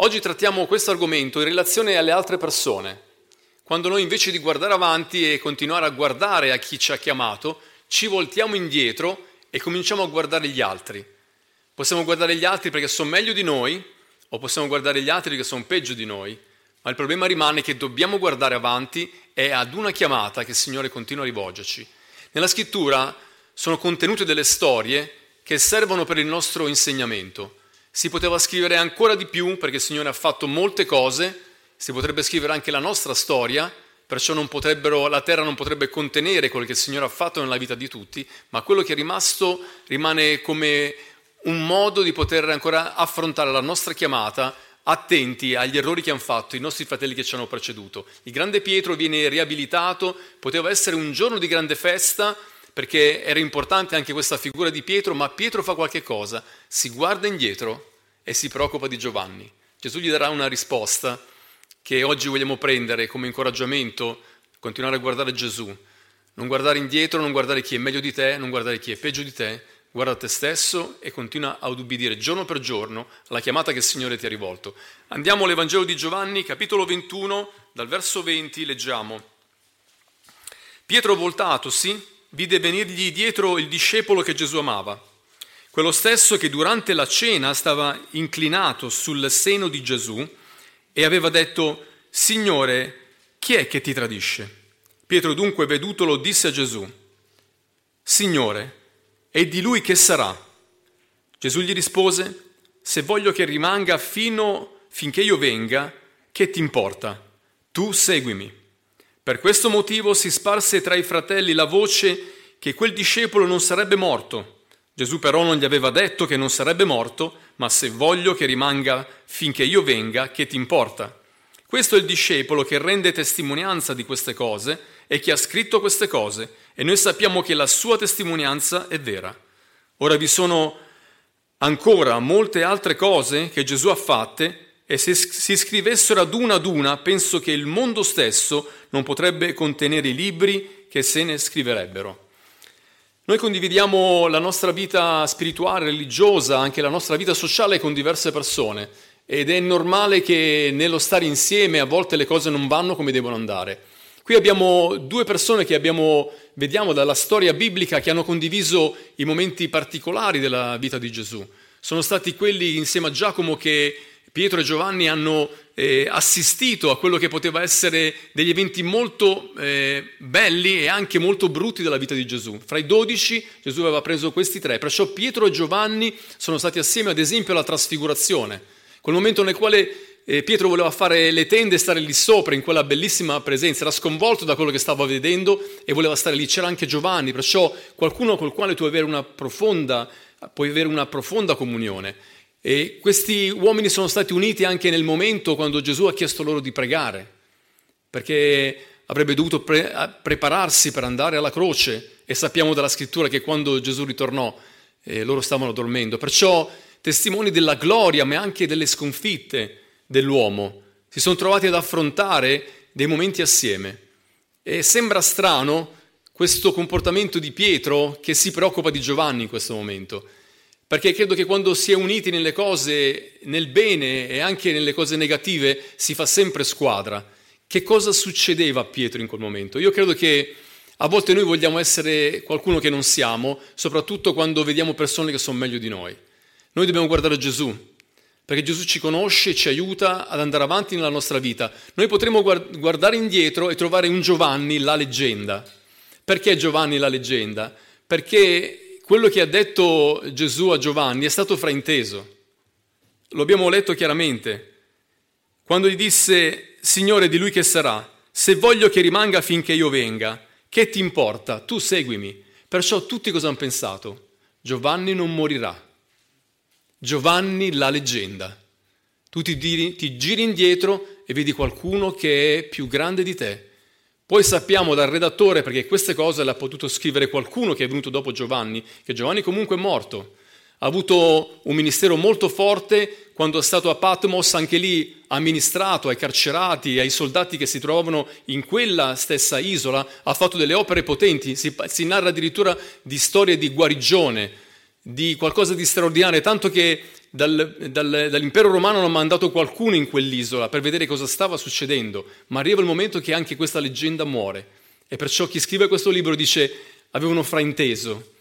Oggi trattiamo questo argomento in relazione alle altre persone, quando noi invece di guardare avanti e continuare a guardare a chi ci ha chiamato, ci voltiamo indietro e cominciamo a guardare gli altri. Possiamo guardare gli altri perché sono meglio di noi o possiamo guardare gli altri perché sono peggio di noi, ma il problema rimane che dobbiamo guardare avanti e ad una chiamata che il Signore continua a rivolgerci. Nella scrittura sono contenute delle storie che servono per il nostro insegnamento. Si poteva scrivere ancora di più perché il Signore ha fatto molte cose, si potrebbe scrivere anche la nostra storia, perciò la terra non potrebbe contenere quello che il Signore ha fatto nella vita di tutti, ma quello che è rimasto rimane come un modo di poter ancora affrontare la nostra chiamata attenti agli errori che hanno fatto i nostri fratelli che ci hanno preceduto. Il grande Pietro viene riabilitato, poteva essere un giorno di grande festa, perché era importante anche questa figura di Pietro, ma Pietro fa qualche cosa, si guarda indietro e si preoccupa di Giovanni. Gesù gli darà una risposta che oggi vogliamo prendere come incoraggiamento, continuare a guardare Gesù, non guardare indietro, non guardare chi è meglio di te, non guardare chi è peggio di te, guarda te stesso e continua a ubbidire giorno per giorno alla chiamata che il Signore ti ha rivolto. Andiamo all'Evangelo di Giovanni, capitolo 21, dal verso 20, leggiamo. Pietro voltatosi vide venirgli dietro il discepolo che Gesù amava, quello stesso che durante la cena stava inclinato sul seno di Gesù e aveva detto, Signore, chi è che ti tradisce? Pietro dunque vedutolo disse a Gesù, Signore, e di lui che sarà? Gesù gli rispose, se voglio che rimanga fino finché io venga, che ti importa? Tu seguimi. Per questo motivo si sparse tra i fratelli la voce che quel discepolo non sarebbe morto. Gesù però non gli aveva detto che non sarebbe morto, ma se voglio che rimanga finché io venga, che ti importa? Questo è il discepolo che rende testimonianza di queste cose e che ha scritto queste cose, e noi sappiamo che la sua testimonianza è vera. Ora vi sono ancora molte altre cose che Gesù ha fatte e se si scrivessero ad una ad una, penso che il mondo stesso non potrebbe contenere i libri che se ne scriverebbero. Noi condividiamo la nostra vita spirituale, religiosa, anche la nostra vita sociale con diverse persone ed è normale che nello stare insieme a volte le cose non vanno come devono andare. Qui abbiamo due persone che abbiamo, vediamo dalla storia biblica che hanno condiviso i momenti particolari della vita di Gesù. Sono stati quelli insieme a Giacomo che Pietro e Giovanni hanno eh, assistito a quello che poteva essere degli eventi molto eh, belli e anche molto brutti della vita di Gesù. Fra i dodici Gesù aveva preso questi tre, perciò Pietro e Giovanni sono stati assieme ad esempio alla trasfigurazione, quel momento nel quale eh, Pietro voleva fare le tende e stare lì sopra in quella bellissima presenza, era sconvolto da quello che stava vedendo e voleva stare lì. C'era anche Giovanni, perciò qualcuno col quale tu avere profonda, puoi avere una profonda comunione. E questi uomini sono stati uniti anche nel momento quando Gesù ha chiesto loro di pregare, perché avrebbe dovuto pre- prepararsi per andare alla croce e sappiamo dalla scrittura che quando Gesù ritornò eh, loro stavano dormendo. Perciò testimoni della gloria ma anche delle sconfitte dell'uomo si sono trovati ad affrontare dei momenti assieme. E sembra strano questo comportamento di Pietro che si preoccupa di Giovanni in questo momento perché credo che quando si è uniti nelle cose, nel bene e anche nelle cose negative, si fa sempre squadra. Che cosa succedeva a Pietro in quel momento? Io credo che a volte noi vogliamo essere qualcuno che non siamo, soprattutto quando vediamo persone che sono meglio di noi. Noi dobbiamo guardare Gesù, perché Gesù ci conosce e ci aiuta ad andare avanti nella nostra vita. Noi potremo guardare indietro e trovare un Giovanni, la leggenda. Perché Giovanni la leggenda? Perché quello che ha detto Gesù a Giovanni è stato frainteso. Lo abbiamo letto chiaramente. Quando gli disse, Signore, di lui che sarà? Se voglio che rimanga finché io venga, che ti importa? Tu seguimi. Perciò tutti cosa hanno pensato? Giovanni non morirà. Giovanni la leggenda. Tu ti, giri, indietro e vedi qualcuno che è più grande di te, poi sappiamo dal redattore, perché queste cose le ha potuto scrivere qualcuno che è venuto dopo Giovanni, che Giovanni comunque è morto. Ha avuto un ministero molto forte quando è stato a Patmos, anche lì ha ministrato ai carcerati, ai soldati che si trovavano in quella stessa isola, ha fatto delle opere potenti, si, si narra addirittura di storie di guarigione, di qualcosa di straordinario, tanto che dal, dal, dall'impero romano hanno mandato qualcuno in quell'isola per vedere cosa stava succedendo, ma arriva il momento che anche questa leggenda muore. E perciò chi scrive questo libro dice avevano frainteso.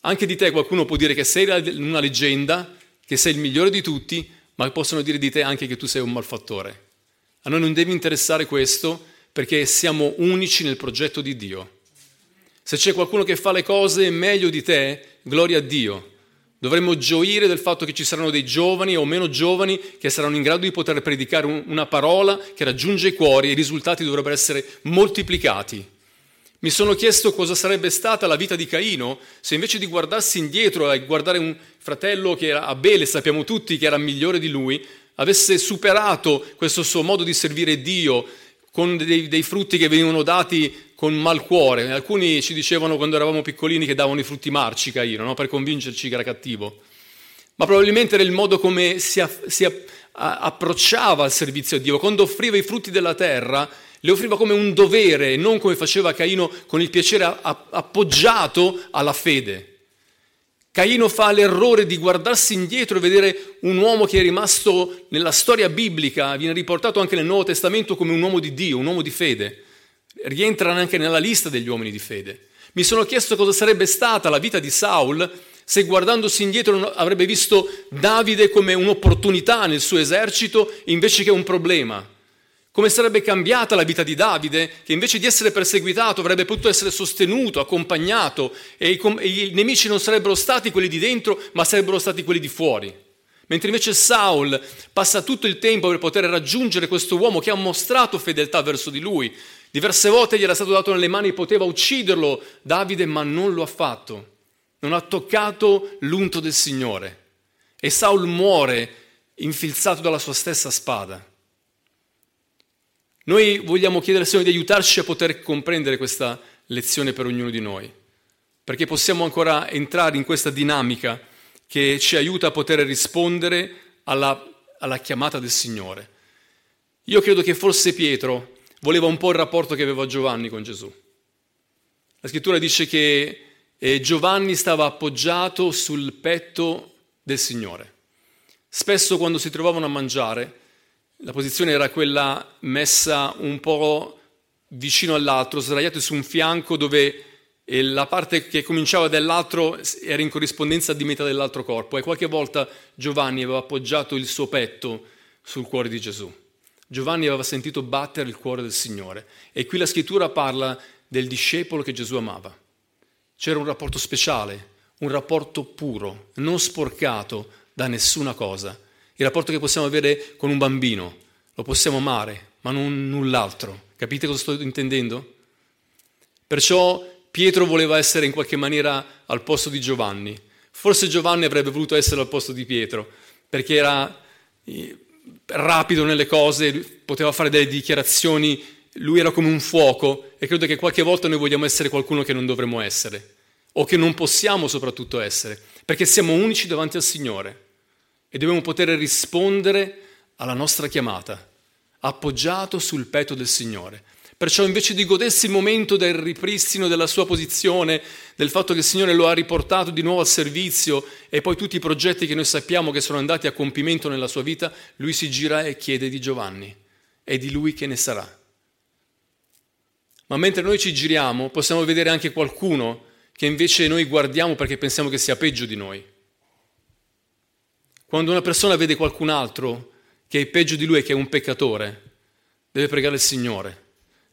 Anche di te qualcuno può dire che sei una leggenda, che sei il migliore di tutti, ma possono dire di te anche che tu sei un malfattore. A noi non deve interessare questo perché siamo unici nel progetto di Dio. Se c'è qualcuno che fa le cose meglio di te, gloria a Dio. Dovremmo gioire del fatto che ci saranno dei giovani o meno giovani che saranno in grado di poter predicare una parola che raggiunge i cuori e i risultati dovrebbero essere moltiplicati. Mi sono chiesto cosa sarebbe stata la vita di Caino se invece di guardarsi indietro e guardare un fratello che era Abele, sappiamo tutti che era migliore di lui, avesse superato questo suo modo di servire Dio con dei, dei frutti che venivano dati con malcuore. Alcuni ci dicevano quando eravamo piccolini che davano i frutti marci Caino, no? per convincerci che era cattivo. Ma probabilmente era il modo come si, a, si a, a, approcciava al servizio a Dio. Quando offriva i frutti della terra, le offriva come un dovere non come faceva Caino con il piacere appoggiato alla fede. Caino fa l'errore di guardarsi indietro e vedere un uomo che è rimasto nella storia biblica, viene riportato anche nel Nuovo Testamento come un uomo di Dio, un uomo di fede. Rientra anche nella lista degli uomini di fede. Mi sono chiesto cosa sarebbe stata la vita di Saul se guardandosi indietro avrebbe visto Davide come un'opportunità nel suo esercito invece che un problema. Come sarebbe cambiata la vita di Davide, che invece di essere perseguitato avrebbe potuto essere sostenuto, accompagnato, e i, e i nemici non sarebbero stati quelli di dentro, ma sarebbero stati quelli di fuori. Mentre invece Saul passa tutto il tempo per poter raggiungere questo uomo che ha mostrato fedeltà verso di lui. Diverse volte gli era stato dato nelle mani, poteva ucciderlo Davide, ma non lo ha fatto. Non ha toccato l'unto del Signore. E Saul muore infilzato dalla sua stessa spada. Noi vogliamo chiedere al Signore di aiutarci a poter comprendere questa lezione per ognuno di noi, perché possiamo ancora entrare in questa dinamica che ci aiuta a poter rispondere alla, alla chiamata del Signore. Io credo che forse Pietro voleva un po' il rapporto che aveva Giovanni con Gesù. La scrittura dice che eh, Giovanni stava appoggiato sul petto del Signore. Spesso quando si trovavano a mangiare, la posizione era quella messa un po' vicino all'altro, sdraiati su un fianco dove la parte che cominciava dall'altro era in corrispondenza di metà dell'altro corpo e qualche volta Giovanni aveva appoggiato il suo petto sul cuore di Gesù. Giovanni aveva sentito battere il cuore del Signore e qui la scrittura parla del discepolo che Gesù amava. C'era un rapporto speciale, un rapporto puro, non sporcato da nessuna cosa il rapporto che possiamo avere con un bambino. Lo possiamo amare, ma non null'altro. Capite cosa sto intendendo? Perciò Pietro voleva essere in qualche maniera al posto di Giovanni. Forse Giovanni avrebbe voluto essere al posto di Pietro, perché era eh, rapido nelle cose, poteva fare delle dichiarazioni, lui era come un fuoco e credo che qualche volta noi vogliamo essere qualcuno che non dovremmo essere, o che non possiamo soprattutto essere, perché siamo unici davanti al Signore e dobbiamo poter rispondere alla nostra chiamata, appoggiato sul petto del Signore. Perciò invece di godersi il momento del ripristino della sua posizione, del fatto che il Signore lo ha riportato di nuovo al servizio e poi tutti i progetti che noi sappiamo che sono andati a compimento nella sua vita, lui si gira e chiede di Giovanni. È di lui che ne sarà. Ma mentre noi ci giriamo possiamo vedere anche qualcuno che invece noi guardiamo perché pensiamo che sia peggio di noi. Quando una persona vede qualcun altro che è peggio di lui e che è un peccatore, deve pregare il Signore.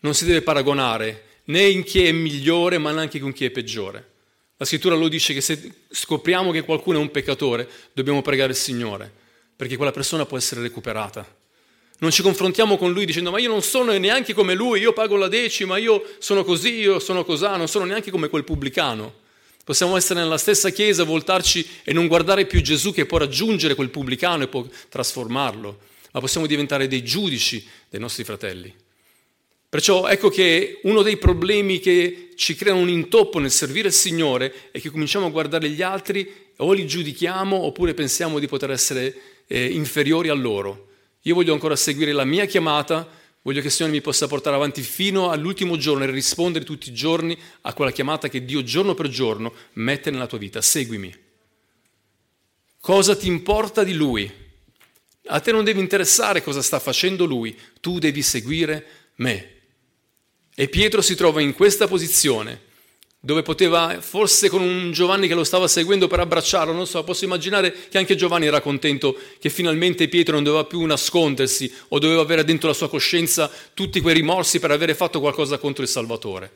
Non si deve paragonare né in chi è migliore, ma neanche con chi è peggiore. La scrittura lo dice che se scopriamo che qualcuno è un peccatore, dobbiamo pregare il Signore, perché quella persona può essere recuperata. Non ci confrontiamo con lui dicendo ma io non sono neanche come lui, io pago la decima, io sono così, io sono cosà, non sono neanche come quel pubblicano. Possiamo essere nella stessa chiesa, voltarci e non guardare più Gesù che può raggiungere quel pubblicano e può trasformarlo, ma possiamo diventare dei giudici dei nostri fratelli. Perciò ecco che uno dei problemi che ci crea un intoppo nel servire il Signore è che cominciamo a guardare gli altri o li giudichiamo oppure pensiamo di poter essere eh, inferiori a loro. Io voglio ancora seguire la mia chiamata, Voglio che il Signore mi possa portare avanti fino all'ultimo giorno e rispondere tutti i giorni a quella chiamata che Dio giorno per giorno mette nella tua vita. Seguimi. Cosa ti importa di lui? A te non deve interessare cosa sta facendo lui, tu devi seguire me. E Pietro si trova in questa posizione dove poteva, forse con un Giovanni che lo stava seguendo per abbracciarlo, non so, posso immaginare che anche Giovanni era contento che finalmente Pietro non doveva più nascondersi o doveva avere dentro la sua coscienza tutti quei rimorsi per avere fatto qualcosa contro il Salvatore.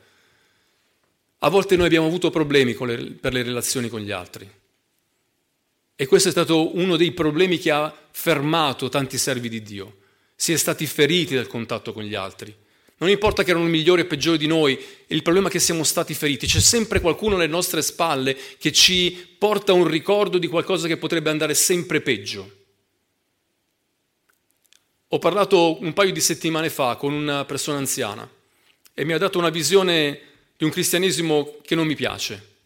A volte noi abbiamo avuto problemi le, per le relazioni con gli altri. E questo è stato uno dei problemi che ha fermato tanti servi di Dio. Si è stati feriti dal contatto con gli altri. Non importa che erano migliori o peggiori di noi, il problema è che siamo stati feriti. C'è sempre qualcuno alle nostre spalle che ci porta un ricordo di qualcosa che potrebbe andare sempre peggio. Ho parlato un paio di settimane fa con una persona anziana e mi ha dato una visione di un cristianesimo che non mi piace.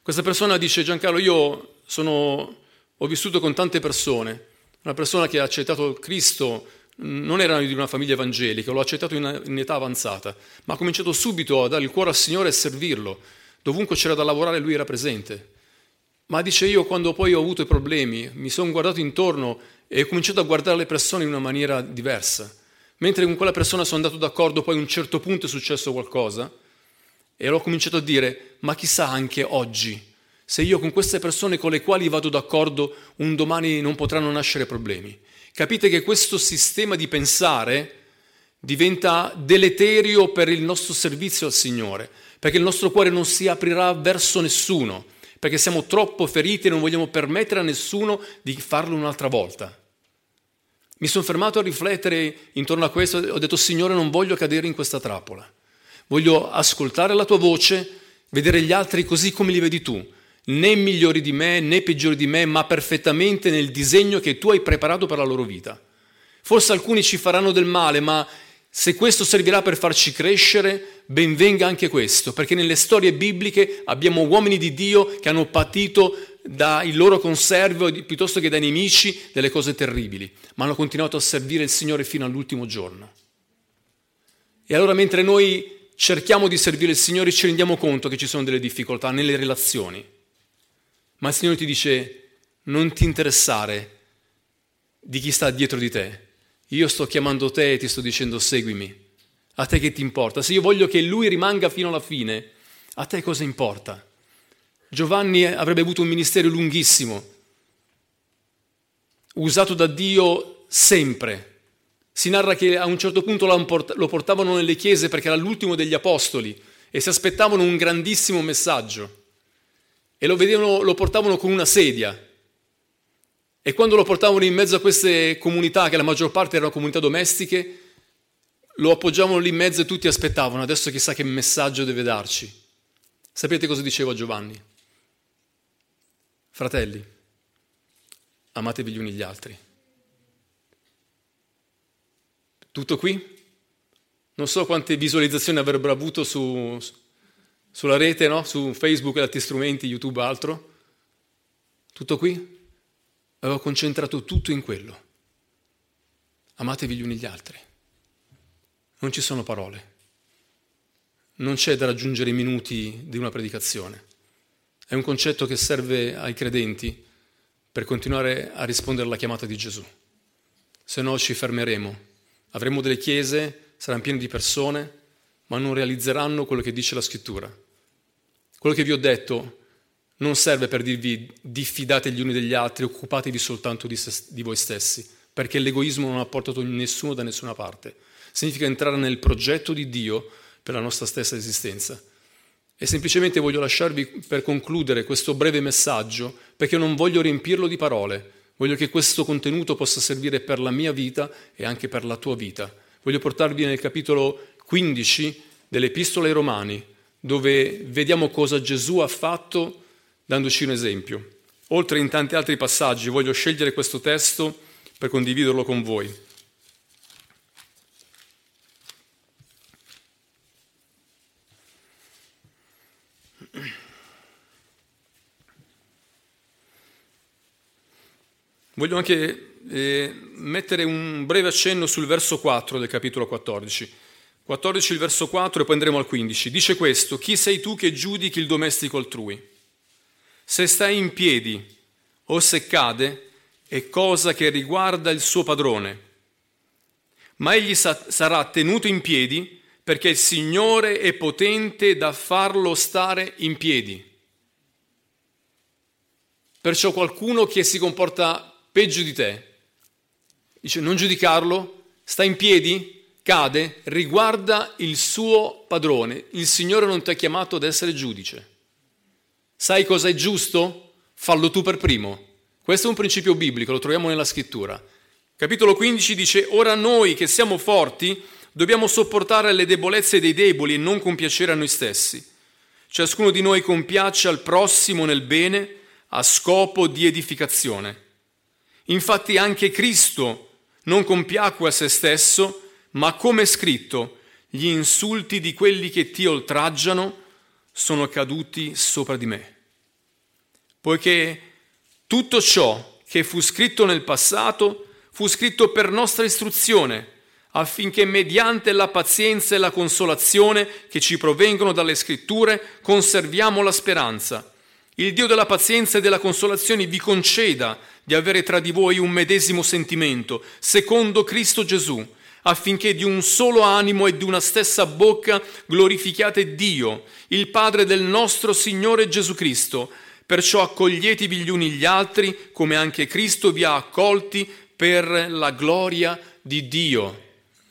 Questa persona dice Giancarlo, io sono, ho vissuto con tante persone, una persona che ha accettato Cristo non era di una famiglia evangelica, l'ho accettato in, età avanzata, ma ha cominciato subito a dare il cuore al Signore e servirlo. Dovunque c'era da lavorare lui era presente. Ma dice io quando poi ho avuto i problemi, mi sono guardato intorno e ho cominciato a guardare le persone in una maniera diversa. Mentre con quella persona sono andato d'accordo, poi a un certo punto è successo qualcosa e ho cominciato a dire, ma chissà anche oggi, se io con queste persone con le quali vado d'accordo, un domani non potranno nascere problemi. Capite che questo sistema di pensare diventa deleterio per il nostro servizio al Signore, perché il nostro cuore non si aprirà verso nessuno, perché siamo troppo feriti e non vogliamo permettere a nessuno di farlo un'altra volta. Mi sono fermato a riflettere intorno a questo e ho detto Signore non voglio cadere in questa trappola, voglio ascoltare la tua voce, vedere gli altri così come li vedi tu, né migliori di me né peggiori di me, ma perfettamente nel disegno che tu hai preparato per la loro vita. Forse alcuni ci faranno del male, ma se questo servirà per farci crescere, ben venga anche questo, perché nelle storie bibliche abbiamo uomini di Dio che hanno patito dai loro conservi piuttosto che dai nemici delle cose terribili, ma hanno continuato a servire il Signore fino all'ultimo giorno. E allora mentre noi cerchiamo di servire il Signore ci rendiamo conto che ci sono delle difficoltà nelle relazioni ma il Signore ti dice, non ti interessare di chi sta dietro di te. Io sto chiamando te e ti sto dicendo seguimi. A te che ti importa? Se io voglio che lui rimanga fino alla fine, a te cosa importa? Giovanni avrebbe avuto un ministero lunghissimo, usato da Dio sempre. Si narra che a un certo punto lo portavano nelle chiese perché era l'ultimo degli apostoli e si aspettavano un grandissimo messaggio e lo, vedevano, lo portavano con una sedia. E quando lo portavano in mezzo a queste comunità, che la maggior parte erano comunità domestiche, lo appoggiavano lì in mezzo e tutti aspettavano, adesso chissà che messaggio deve darci. Sapete cosa diceva Giovanni? Fratelli, amatevi gli uni gli altri. Tutto qui? Non so quante visualizzazioni avrebbero avuto su, sulla rete, no? su Facebook e altri strumenti, YouTube altro. Tutto qui? Avevo concentrato tutto in quello. Amatevi gli uni gli altri. Non ci sono parole. Non c'è da raggiungere i minuti di una predicazione. È un concetto che serve ai credenti per continuare a rispondere alla chiamata di Gesù. Se no ci fermeremo. Avremo delle chiese, saranno piene di persone, ma non realizzeranno quello che dice la scrittura quello che vi ho detto non serve per dirvi diffidate gli uni degli altri, occupatevi soltanto di, se, di voi stessi, perché l'egoismo non ha portato nessuno da nessuna parte. Significa entrare nel progetto di Dio per la nostra stessa esistenza. E semplicemente voglio lasciarvi per concludere questo breve messaggio, perché non voglio riempirlo di parole, voglio che questo contenuto possa servire per la mia vita e anche per la tua vita. Voglio portarvi nel capitolo 15 dell'Epistola ai Romani, dove vediamo cosa Gesù ha fatto dandoci un esempio. Oltre in tanti altri passaggi, voglio scegliere questo testo per condividerlo con voi. Voglio anche eh, mettere un breve accenno sul verso 4 del capitolo 14. 14 il verso 4 e poi andremo al 15. Dice questo, chi sei tu che giudichi il domestico altrui? Se stai in piedi, o se cade è cosa che riguarda il suo padrone. Ma egli sa- sarà tenuto in piedi perché il Signore è potente da farlo stare in piedi. Perciò qualcuno che si comporta peggio di te, dice non giudicarlo, sta in piedi, cade, riguarda il suo padrone. Il Signore non ti ha chiamato ad essere giudice. Sai cosa è giusto? Fallo tu per primo. Questo è un principio biblico, lo troviamo nella scrittura. Capitolo 15 dice, ora noi che siamo forti dobbiamo sopportare le debolezze dei deboli e non compiacere a noi stessi. Ciascuno di noi compiace al prossimo nel bene a scopo di edificazione. Infatti anche Cristo non compiacque a se stesso, ma come è scritto, gli insulti di quelli che ti oltraggiano sono caduti sopra di me. Poiché tutto ciò che fu scritto nel passato fu scritto per nostra istruzione, affinché mediante la pazienza e la consolazione che ci provengono dalle scritture conserviamo la speranza. Il Dio della pazienza e della consolazione vi conceda di avere tra di voi un medesimo sentimento, secondo Cristo Gesù, affinché di un solo animo e di una stessa bocca glorifichiate Dio, il Padre del nostro Signore Gesù Cristo. Perciò accoglietevi gli uni gli altri, come anche Cristo vi ha accolti per la gloria di Dio.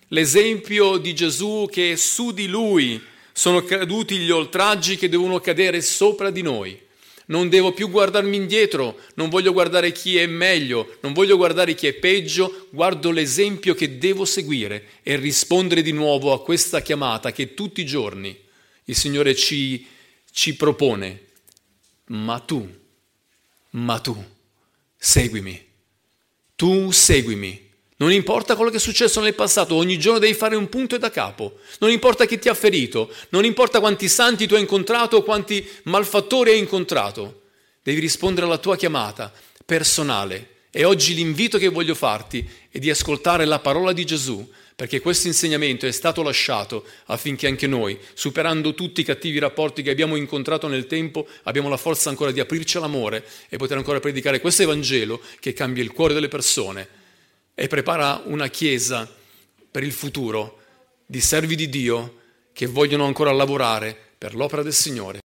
L'esempio di Gesù che su di lui sono caduti gli oltraggi che devono cadere sopra di noi non devo più guardarmi indietro, non voglio guardare chi è meglio, non voglio guardare chi è peggio, guardo l'esempio che devo seguire e rispondere di nuovo a questa chiamata che tutti i giorni il Signore ci, ci propone. Ma tu, ma tu, seguimi, tu seguimi non importa quello che è successo nel passato, ogni giorno devi fare un punto e da capo. Non importa chi ti ha ferito, non importa quanti santi tu hai incontrato o quanti malfattori hai incontrato. Devi rispondere alla tua chiamata personale. E oggi l'invito che voglio farti è di ascoltare la parola di Gesù, perché questo insegnamento è stato lasciato affinché anche noi, superando tutti i cattivi rapporti che abbiamo incontrato nel tempo, abbiamo la forza ancora di aprirci all'amore e poter ancora predicare questo Evangelo che cambia il cuore delle persone e prepara una chiesa per il futuro di servi di Dio che vogliono ancora lavorare per l'opera del Signore.